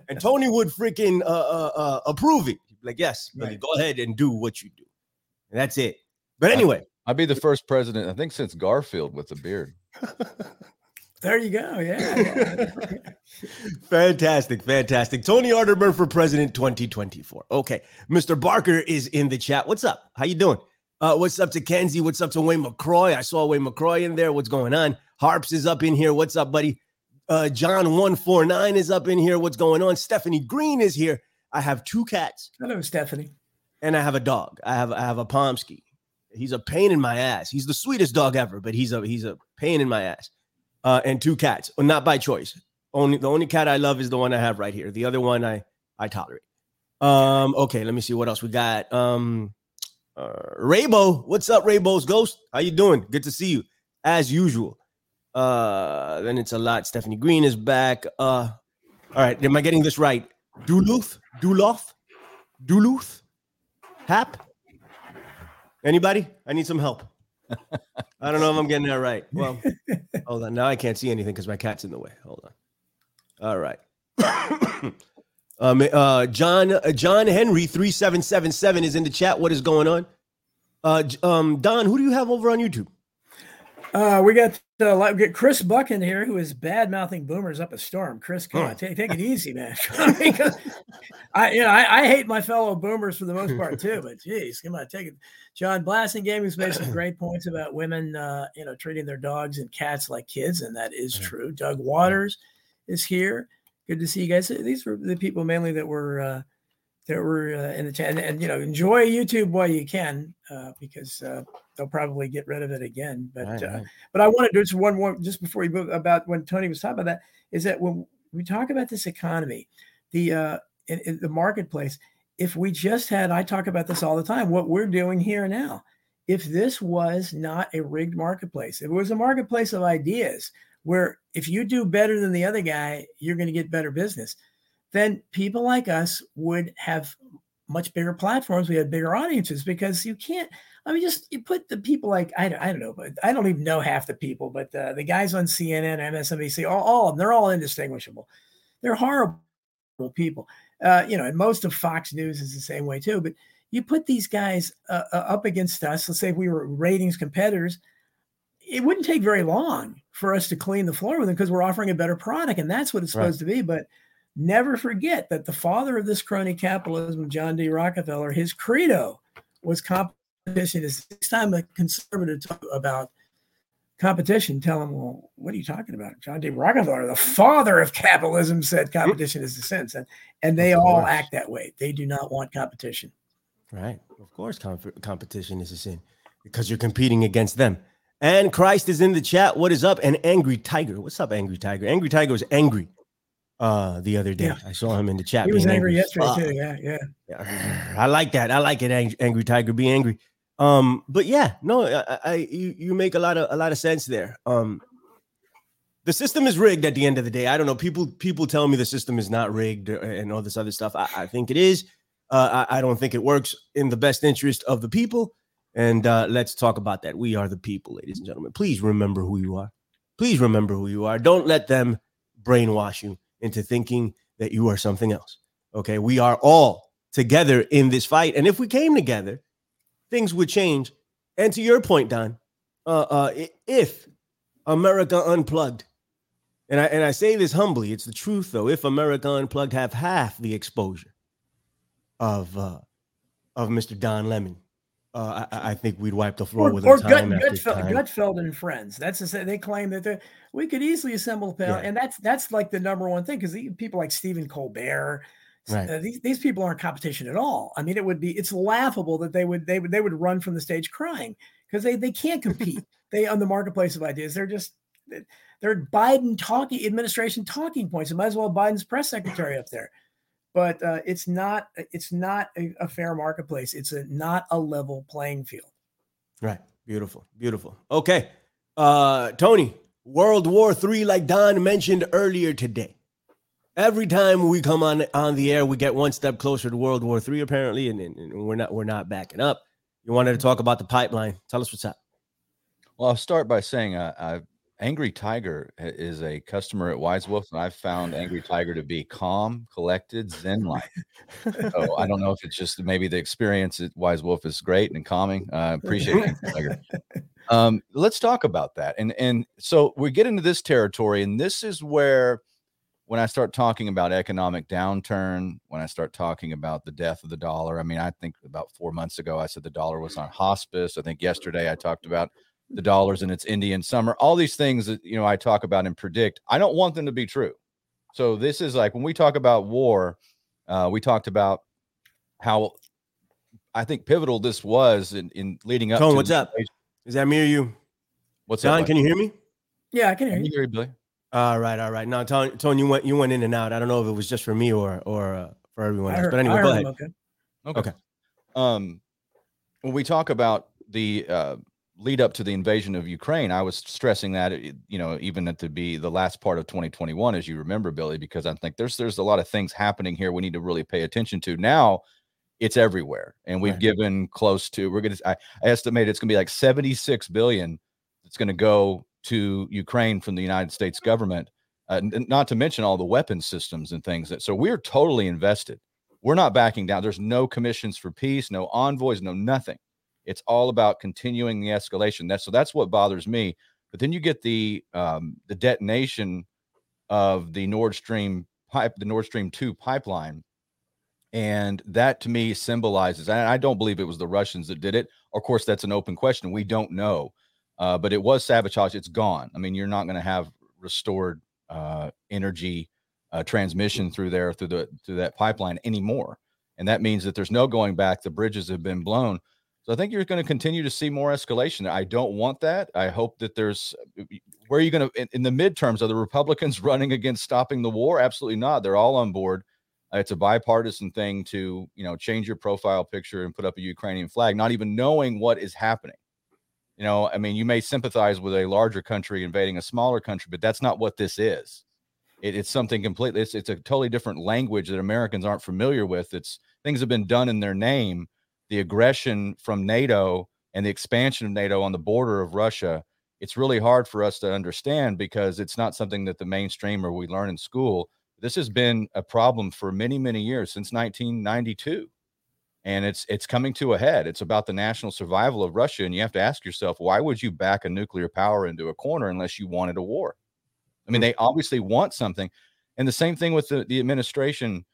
and Tony would freaking uh, uh, uh, approve it. Like, yes, Billy, Right. go ahead and do what you do. And that's it. But anyway, I'd be the first president, I think, since Garfield with a beard. There you go. Yeah. fantastic, fantastic. Tony Arterburn for president 2024. Okay, Mr. Barker is in the chat. What's up? How you doing? Uh, what's up to Kenzie? What's up to Wayne McCroy? I saw Wayne McCroy in there. What's going on? Harps is up in here. What's up, buddy? Uh, John 149 is up in here. What's going on? Stephanie Green is here. I have two cats Hello, Stephanie. and I have a dog. I have I have a Pomsky. He's a pain in my ass. He's the sweetest dog ever, but he's a he's a pain in my ass. Uh, and two cats, well, not by choice. Only the only cat I love is the one I have right here. The other one I I tolerate. Um, okay, let me see what else we got. Um, uh, Raybo, what's up, Raybo's ghost? How you doing? Good to see you, as usual. Uh, then it's a lot. Stephanie Green is back. Uh, all right, am I getting this right? Duluth, Duluth, Duluth, Hap. Anybody? I need some help. I don't know if I'm getting that right. Well, hold on. Now I can't see anything because my cat's in the way. Hold on. All right. um, uh, John uh, John Henry three seven seven seven is in the chat. What is going on? Uh, um, Don, who do you have over on YouTube? Uh, we got uh, we got Chris Buck in here, who is bad mouthing boomers up a storm. Chris, come on, take, take it easy, man. Because I, you know, I, I hate my fellow boomers for the most part too. But geez, come on, take it. John Blasingame has made some great points about women, uh, you know, treating their dogs and cats like kids, and that is true. Doug Waters is here. Good to see you guys. These were the people mainly that were uh, that were uh, in the chat, and, and, you know, enjoy YouTube while you can, uh, because uh, they'll probably get rid of it again. But Right, uh, right. but I wanted to do just one more just before you move about when Tony was talking about that is that when we talk about this economy, the uh, in, in the marketplace, if we just had, I talk about this all the time, what we're doing here now. If this was not a rigged marketplace, if it was a marketplace of ideas where if you do better than the other guy, you're going to get better business, then people like us would have much bigger platforms. We had bigger audiences because you can't. I mean, just you put the people like I, I don't know, but I don't even know half the people, but uh, the guys on CNN, MSNBC, all, all of them, they're all indistinguishable. They're horrible people. Uh, you know, and most of Fox News is the same way too. But you put these guys uh, uh, up against us. Let's say if we were ratings competitors, it wouldn't take very long for us to clean the floor with them because we're offering a better product, and that's what it's Right. supposed to be. But never forget that the father of this crony capitalism, John D. Rockefeller, his credo was competition. Is next time a conservative talk about competition, tell him, well, what are you talking about? John D. Rockefeller, the father of capitalism, said competition is the sense, and and they all act that way. They do not want competition. Right. Of course, comp- competition is a sin because you're competing against them. And Christ is in the chat. What is up? And Angry Tiger. What's up, Angry Tiger? Angry Tiger is angry uh the other day. Yeah. I saw him in the chat. He was being angry yesterday fuck. too. Yeah, yeah. Yeah, I like that. I like it, Ang- Angry Tiger. Be angry. Um, but yeah, no, I, I you you make a lot of a lot of sense there. Um, the system is rigged at the end of the day. I don't know. People people tell me the system is not rigged uh, and all this other stuff. I, I think it is. Uh, I, I don't think it works in the best interest of the people. And uh, let's talk about that. We are the people, ladies and gentlemen. Please remember who you are. Please remember who you are. Don't let them brainwash you into thinking that you are something else. Okay. We are all together in this fight. And if we came together, things would change. And to your point, Don, uh, uh, if America unplugged, and I and I say this humbly, it's the truth though. If America unplugged have half the exposure of uh, of Mr. Don Lemon, uh, I- I, think we'd wipe the floor Or, with or him Gut, Gutfeld, time. Gutfeld and friends. That's they claim that we could easily assemble a panel, Yeah. and that's that's like the number one thing because people like Stephen Colbert, Right. uh, these these people aren't competition at all. I mean, it would be it's laughable that they would they would they would run from the stage crying because they they can't compete. they on the marketplace of ideas. They're just they're Biden talking administration talking points. It might as well have Biden's press secretary up there. But uh, it's not it's not a, a fair marketplace. It's a not a level playing field. Right. Beautiful. Beautiful. Okay. Uh Tony, World War Three, like Don mentioned earlier today. Every time we come on on the air, we get one step closer to World War Three, apparently, and, and- and we're not we're not backing up. You wanted to talk about the pipeline. Tell us what's up. Well, I'll start by saying uh, uh, Angry Tiger is a customer at Wise Wolf, and I've found Angry Tiger to be calm, collected, zen-like. So I don't know if it's just maybe the experience at Wise Wolf is great and calming. Uh, appreciate it, Angry Tiger. Um, let's talk about that. And and so we get into this territory, and this is where when I start talking about economic downturn, when I start talking about the death of the dollar, I mean, I think about four months ago I said the dollar was on hospice. I think yesterday I talked about the dollars and its Indian summer. All these things that you know I talk about and predict. I don't want them to be true. So this is like when we talk about war, uh, we talked about how I think pivotal this was in, in leading up. Tone, to what's up? invasion. Is that me or you? What's Don, up? can you hear me? Yeah, I can hear Can you. you hear me, Billy? All right, all right. Now, Tony, Tony, you went you went in and out. I don't know if it was just for me or or uh, for everyone else. heard, But anyway, go ahead. okay. Okay. Okay. Um, when we talk about the uh, lead up to the invasion of Ukraine, I was stressing that you know even at the be the last part of 2021, as you remember, Billy, because I think there's there's a lot of things happening here we need to really pay attention to. Now, it's everywhere, and we've Right. given close to we're gonna I, I estimate it's gonna be like 76 billion that's gonna go to Ukraine from the United States government. Uh, not to mention all the weapon systems and things that so we're totally invested we're not backing down. There's no commissions for peace, no envoys, no nothing. It's all about continuing the escalation. That's so that's what bothers me. But then you get the um, the detonation of the Nord Stream pipe, the Nord Stream two pipeline, and that to me symbolizes. And I don't believe it was the Russians that did it. Of course, that's an open question. We don't know, uh, but it was sabotage. It's gone. I mean, you're not going to have restored uh, energy uh, transmission through there through the through that pipeline anymore. and that means that there's no going back. The bridges have been blown. So I think you're going to continue to see more escalation. I don't want that. I hope that there's where are you going to in, in the midterms are the Republicans running against stopping the war? Absolutely not. They're all on board. Uh, it's a bipartisan thing to you know change your profile picture and put up a Ukrainian flag, not even knowing what is happening. You know, I mean, you may sympathize with a larger country invading a smaller country, but that's not what this is. It, it's something completely. It's, it's a totally different language that Americans aren't familiar with. It's things have been done in their name. The aggression from NATO and the expansion of NATO on the border of Russia. It's really hard for us to understand because it's not something that the mainstream or we learn in school. This has been a problem for many, many years since 1992 and it's it's coming to a head. It's about the national survival of Russia, and you have to ask yourself, why would you back a nuclear power into a corner unless you wanted a war? I mean, hmm. they obviously want something, and the same thing with the, the administration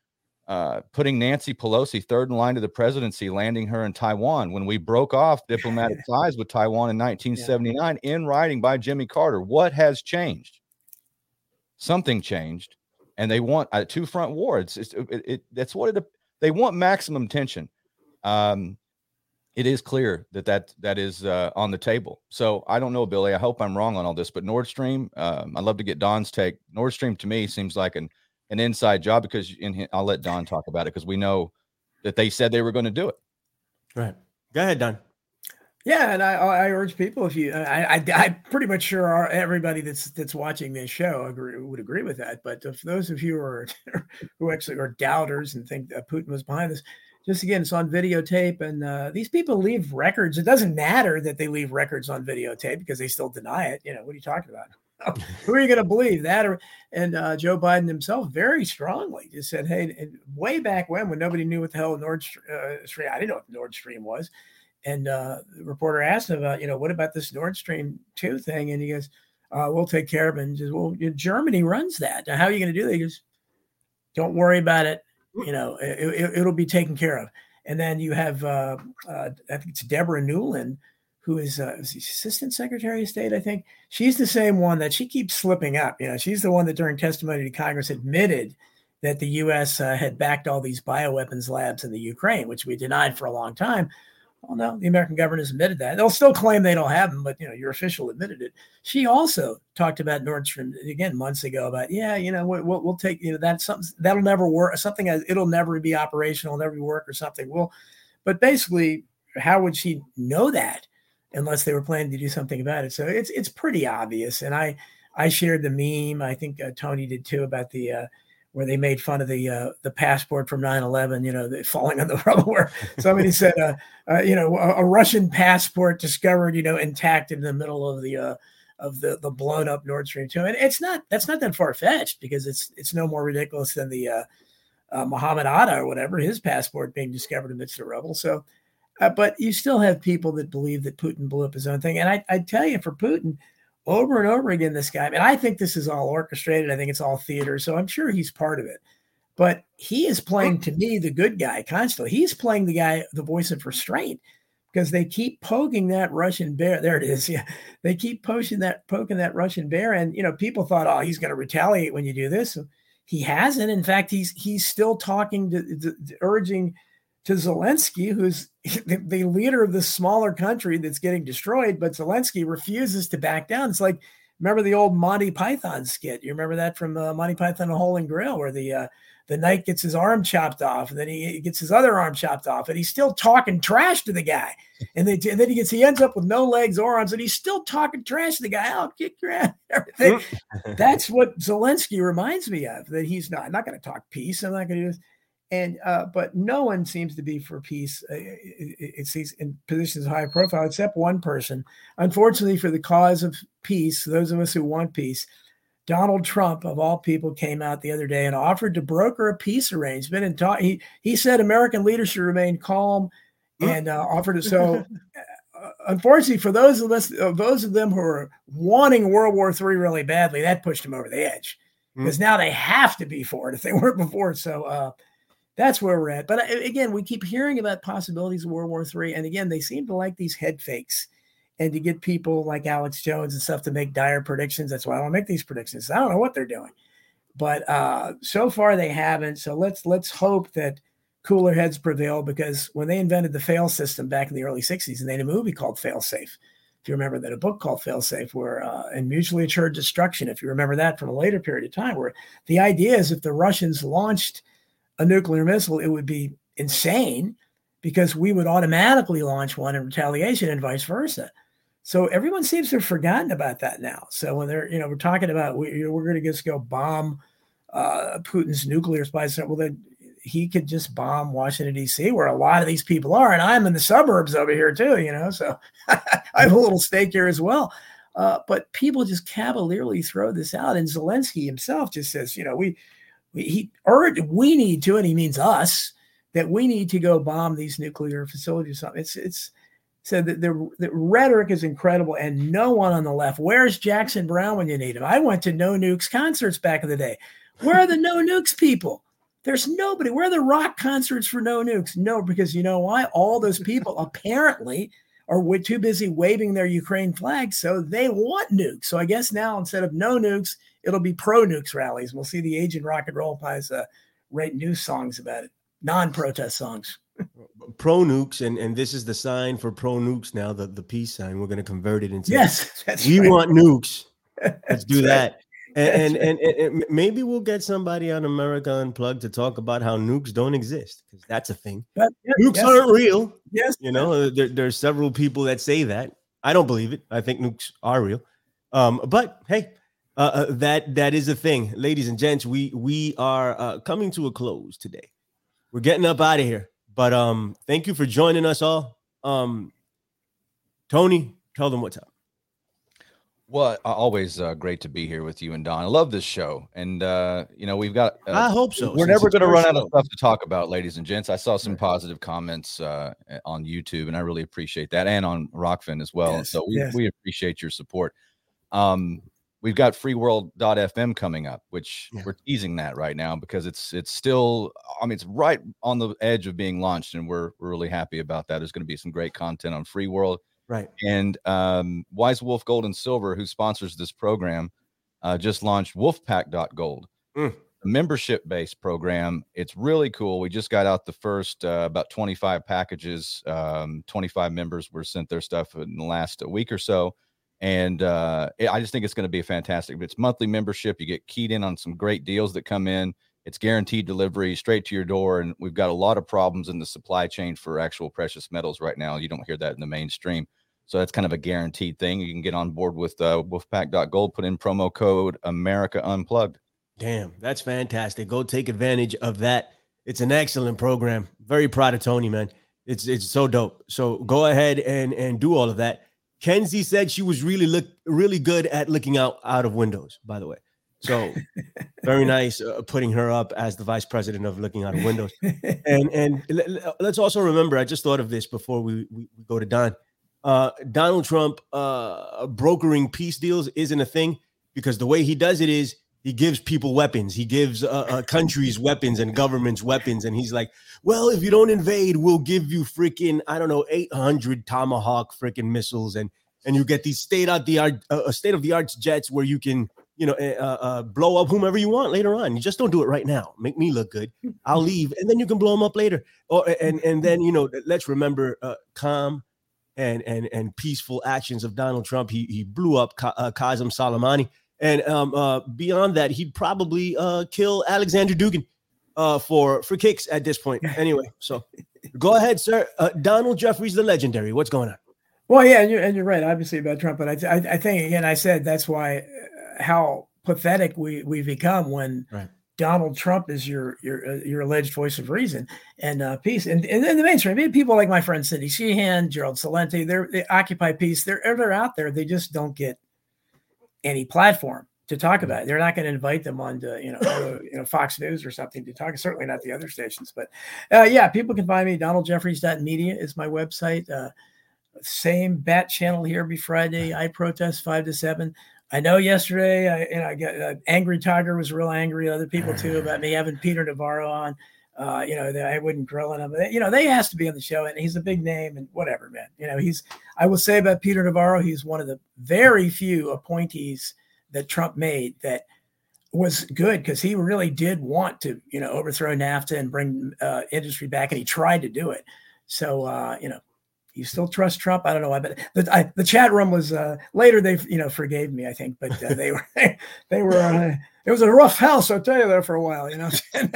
uh, putting Nancy Pelosi third in line to the presidency, landing her in Taiwan when we broke off diplomatic ties with Taiwan in 1979 yeah. in writing by Jimmy Carter. What has changed? Something changed, and they want a two front war. It's, it's it, it, that's what it. They want maximum tension um, it is clear that that that is uh, on the table. So I don't know, Billy. I hope I'm wrong on all this, but Nord Stream. Um, I'd love to get Don's take. Nord Stream to me seems like an an inside job because in, I'll let Don talk about it because we know that they said they were going to do it. Right. Go ahead, Don. Yeah, and I, I urge people if you, I, I, I'm pretty much sure everybody that's that's watching this show agree, would agree with that. But for those of you who are who actually are doubters and think that Putin was behind this, just again, it's on videotape, and uh, these people leave records. It doesn't matter that they leave records on videotape because they still deny it. You know, what are you talking about? Who are you going to believe that? Or and uh, Joe Biden himself very strongly just said, "Hey, way back when, when nobody knew what the hell Nord uh, Stream, I didn't know what Nord Stream was." And uh, the reporter asked him about, you know, what about this Nord Stream two thing? And he goes, uh, "We'll take care of it." And says, "Well, Germany runs that. Now, how are you going to do that?" He goes, "Don't worry about it you know, it, will be taken care of. And then you have, uh, I think it's Deborah Nuland, who is, uh, is Assistant Secretary of State, I think. She's the same one that she keeps slipping up. You know, she's the one that during testimony to Congress admitted that the U.S. Uh, had backed all these bioweapons labs in the Ukraine, which we denied for a long time. Well, no, the American government has admitted that. They'll still claim they don't have them, but you know, your official admitted it. She also talked about Nord Stream again months ago about, yeah, you know, we'll, we'll take you know that's something that'll never work. Something it'll never be operational, never work or something. Well, but basically, how would she know that unless they were planning to do something about it? So it's it's pretty obvious. And I I shared the meme. I think uh, Tony did too about the. Uh, where they made fun of the uh, the passport from 9/11, you know, the, falling on the rubble. Where somebody said, uh, uh, you know, a, a, Russian passport discovered, you know, intact in the middle of the uh, of the the blown up Nord Stream 2. And it's not that's not that far fetched because it's it's no more ridiculous than the uh, uh, Muhammad Atta or whatever his passport being discovered amidst the rubble. So, Uh, but you still have people that believe that Putin blew up his own thing. And I I tell you, for Putin over and over again, this guy. I mean, I think this is all orchestrated. I think it's all theater. So I'm sure he's part of it. But he is playing to me the good guy constantly. He's playing the guy, the voice of restraint, because they keep poking that Russian bear. There it is. Yeah. They keep poking that poking that Russian bear. And you know, people thought, oh, he's gonna retaliate when you do this. He hasn't. In fact, he's he's still talking to, to, to urging to Zelensky, who's the, leader of this smaller country that's getting destroyed, but Zelensky refuses to back down. It's like remember the old Monty Python skit. You remember that from uh, Monty Python: The Holy Grail, where the uh, the knight gets his arm chopped off, and then he gets his other arm chopped off, and he's still talking trash to the guy. And, they, and then he gets he ends up with no legs or arms, and he's still talking trash to the guy. I'll kick your ass. Everything. That's what Zelensky reminds me of. That he's not. I'm not going to talk peace. I'm not going to do this and uh, but no one seems to be for peace. Uh, it's these in positions of high profile, except one person. Unfortunately, for the cause of peace, those of us who want peace, Donald Trump, of all people, came out the other day and offered to broker a peace arrangement. And ta- he he said American leaders should remain calm, and uh, offered it. So, uh, unfortunately, for those of us, uh, those of them who are wanting World War III really badly, that pushed them over the edge because now they have to be for it if they weren't before. So uh, that's where we're at. But uh, again, we keep hearing about possibilities of World War III, and again, they seem to like these head fakes and to get people like Alex Jones and stuff to make dire predictions. That's why I don't make these predictions. I don't know what they're doing, but uh, so far they haven't. So let's let's hope that cooler heads prevail because when they invented the fail system back in the early 60s, and they had a movie called Fail Safe. If you remember that, a book called Fail Safe, where uh, and mutually assured destruction. If you remember that from a later period of time, where the idea is if the Russians launched a nuclear missile, it would be insane because we would automatically launch one in retaliation and vice versa. So everyone seems to have forgotten about that now. So when they're, you know, we're talking about we, are going to just go bomb uh, Putin's nuclear spies, well, then he could just bomb Washington D.C., where a lot of these people are, and I'm in the suburbs over here too, you know. So I have a little stake here as well. Uh, but people just cavalierly throw this out, and Zelensky himself just says, you know, we he urged we need to, and he means us that we need to go bomb these nuclear facilities. Something it's it's so the, the, the rhetoric is incredible, and no one on the left. Where's Jackson Browne when you need him? I went to No Nukes concerts back in the day. Where are the No Nukes people? There's nobody. Where are the rock concerts for No Nukes? No, because you know why? All those people apparently are too busy waving their Ukraine flag, so they want nukes. So I guess now instead of no nukes, it'll be pro nukes rallies. We'll see the Agent Rock and Roll Pies uh, write new songs about it, non-protest songs pro nukes and and this is the sign for pro nukes now the the peace sign we're going to convert it into yes we right. want nukes let's do that and, and, and, and, maybe we'll get somebody on America Unplugged to talk about how nukes don't exist because that's a thing. But, nukes yes. aren't real. Yes, you know uh, there, there's several people that say that. I don't believe it. I think nukes are real. Um, but hey, uh, uh, that that is a thing, ladies and gents. We we are uh, coming to a close today. We're getting up out of here. But um, thank you for joining us all. Um, Tony, tell them what's up. Well, always uh, great to be here with you and Don. I love this show, and uh, you know we've got. Uh, I hope so. We're never going to run out of stuff to talk about, ladies and gents. I saw some positive comments uh, on YouTube, and I really appreciate that, and on Rokfin as well. Yes, so we, yes. we appreciate your support. Um, we've got freeworld.fm coming up which yeah. we're teasing that right now because it's it's still i mean it's right on the edge of being launched and we're, we're really happy about that. There's going to be some great content on free world right. And um, wise wolf gold and silver who sponsors this program uh, just launched wolfpack.gold mm. a membership based program. It's really cool. We just got out the first uh, about 25 packages um, 25 members were sent their stuff in the last week or so and uh, I just think it's going to be a fantastic. It's monthly membership. You get keyed in on some great deals that come in. It's guaranteed delivery straight to your door, and we've got a lot of problems in the supply chain for actual precious metals right now. You don't hear that in the mainstream, so that's kind of a guaranteed thing. You can get on board with uh, Wolfpack.gold. Put in promo code America Unplugged. Damn, that's fantastic. Go take advantage of that. It's an excellent program. Very proud of Tony, man. It's it's so dope. So go ahead and and do all of that. Kenzie said she was really look really good at looking out out of windows. By the way, so very nice uh, putting her up as the vice president of looking out of windows. And and let's also remember, I just thought of this before we we, we go to Don. Uh, Donald Trump uh, brokering peace deals isn't a thing because the way he does it is he gives people weapons. He gives uh, uh, countries weapons and governments weapons. And he's like, well, if you don't invade, we'll give you freaking, I don't know, 800 Tomahawk freaking missiles. And and you get these state of the art, uh, state of the arts jets where you can, you know, eh, uh, uh, blow up whomever you want later on. You just don't do it right now. Make me look good. I'll leave, and then you can blow them up later. Or and and then you know, let's remember uh, calm and and and peaceful actions of Donald Trump. He he blew up Ka- uh, Qasem Soleimani and um, uh, beyond that, he'd probably uh, kill Alexander Dugin uh, for for kicks at this point. Anyway, so go ahead, sir. Uh, Donald Jeffries, the legendary. What's going on? Well, yeah, and you're, and you're right, obviously about Trump, but I, I, I think again, I said that's why uh, how pathetic we we become when right. Donald Trump is your your uh, your alleged voice of reason and uh, peace, and and in the mainstream, people like my friend Cindy Sheehan, Gerald Celente, they're they occupy peace. They're they're out there. They just don't get any platform to talk about it. They're not going to invite them on to, you know, uh, you know, Fox News or something to talk. Certainly not the other stations, but uh, yeah, people can find me. DonaldJeffries.media is my website. Uh, same bat channel here every Friday. I protest five to seven. I know yesterday, I, you know, I got uh, Angry Tiger was real angry. Other people too about me having Peter Navarro on. Uh, you know, I wouldn't grill him. You know, they asked to be on the show, and he's a big name, and whatever, man. You know, he's. I will say about Peter Navarro, he's one of the very few appointees that Trump made that was good because he really did want to, you know, overthrow NAFTA and bring uh, industry back, and he tried to do it. So, uh, you know, you still trust Trump? I don't know. I bet the, I, the chat room was uh, later. They, you know, forgave me, I think, but uh, they were they were. Uh, it was a rough house, I'll tell you there for a while. You know,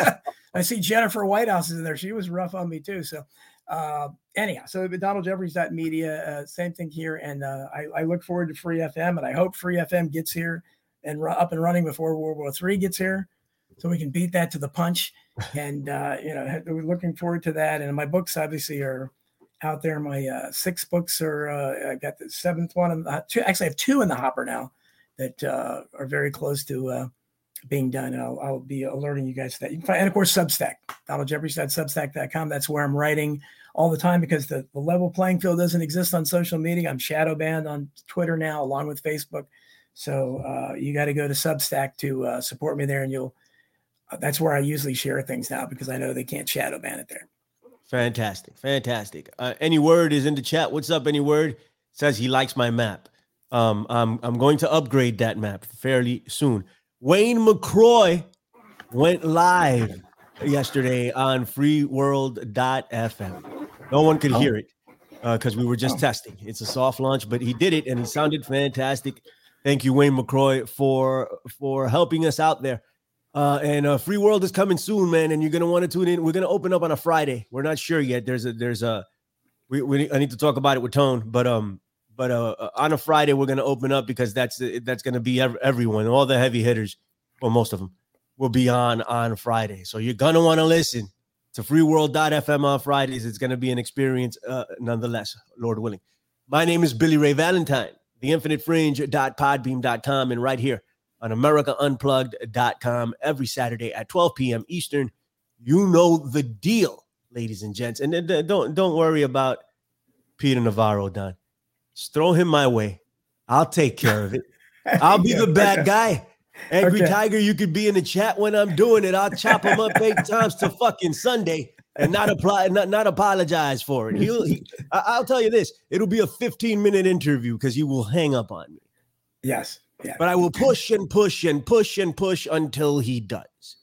I see Jennifer Whitehouse is in there. She was rough on me too. So, uh, anyhow, so Donald Jeffries media, uh, same thing here, and uh, I, I look forward to Free FM, and I hope Free FM gets here and ru- up and running before World War III gets here, so we can beat that to the punch. And uh, you know, we're looking forward to that. And my books obviously are out there. My uh, six books are. Uh, I got the seventh one. Uh, two, actually, I have two in the hopper now that uh, are very close to being done. And I'll, I'll be alerting you guys to that. You can find, and of course, Substack. DonaldJeffries.substack.com. That's where I'm writing all the time because the, the level playing field doesn't exist on social media. I'm shadow banned on Twitter now, along with Facebook. So uh, you got to go to Substack to uh, support me there, and you'll. Uh, that's where I usually share things now because I know they can't shadow ban it there. Fantastic, fantastic. Uh, any word is in the chat. What's up? Any word says he likes my map. Um, I'm I'm going to upgrade that map fairly soon. Wayne McCroy went live yesterday on freeworld.fm. No one could hear it because we were just testing. It's a soft launch, but he did it and he sounded fantastic. Thank you, Wayne McCroy, for for helping us out there. Uh, and uh, Free World is coming soon, man. And you're gonna want to tune in. We're gonna open up on a Friday. We're not sure yet. There's a there's a we, we I need to talk about it with Tone, but um but uh uh, on a Friday we're gonna open up because that's that's gonna be ev- everyone, all the heavy hitters, well most of them will be on on Friday. So you're gonna want to listen to freeworld.fm on Fridays. It's gonna be an experience uh, nonetheless, Lord willing. My name is Billy Ray Valentine, the infinitefringe.podbean.com, and right here on AmericaUnplugged.com every Saturday at 12 p.m. Eastern. You know the deal, ladies and gents. And then don't don't worry about Peter Navarro, Don. Just throw him my way. I'll take care of it. I'll be Yeah, the bad okay. guy. Angry Okay. Tiger, you could be in the chat when I'm doing it. I'll chop him up eight times to fucking Sunday and not apply, not, not apologize for it. He'll, he, I'll tell you this: it'll be a 15 minute interview because he will hang up on me. Yes. Yeah. But I will push and push and push and push until he does.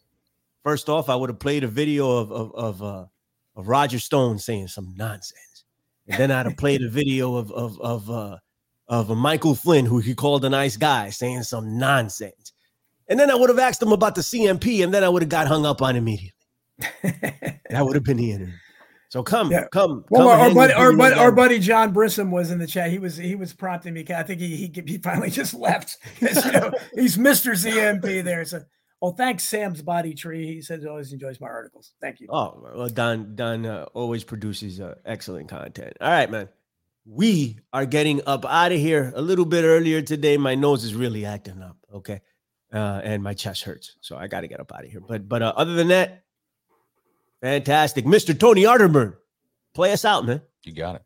First off, I would have played a video of of of, uh, of Roger Stone saying some nonsense, and then I'd have played a video of of of uh, of a Michael Flynn, who he called a nice guy, saying some nonsense, and then I would have asked him about the CMP, and then I would have got hung up on immediately. That would have been the interview. So come, Yeah. come, Well, come our, buddy, our, buddy, our buddy John Brissom was in the chat. He was he was prompting me. I think he he, he finally just left. you know, he's Mr. CMP there. So, oh, thanks, Sam's Body Tree. He says he always enjoys my articles. Thank you. Oh well, Don Don uh, always produces uh, excellent content. All right, man. We are getting up out of here a little bit earlier today. My nose is really acting up. Okay, uh, and my chest hurts, so I got to get up out of here. But but uh, other than that, fantastic, Mister Tony Arterburn, play us out, man. You got it.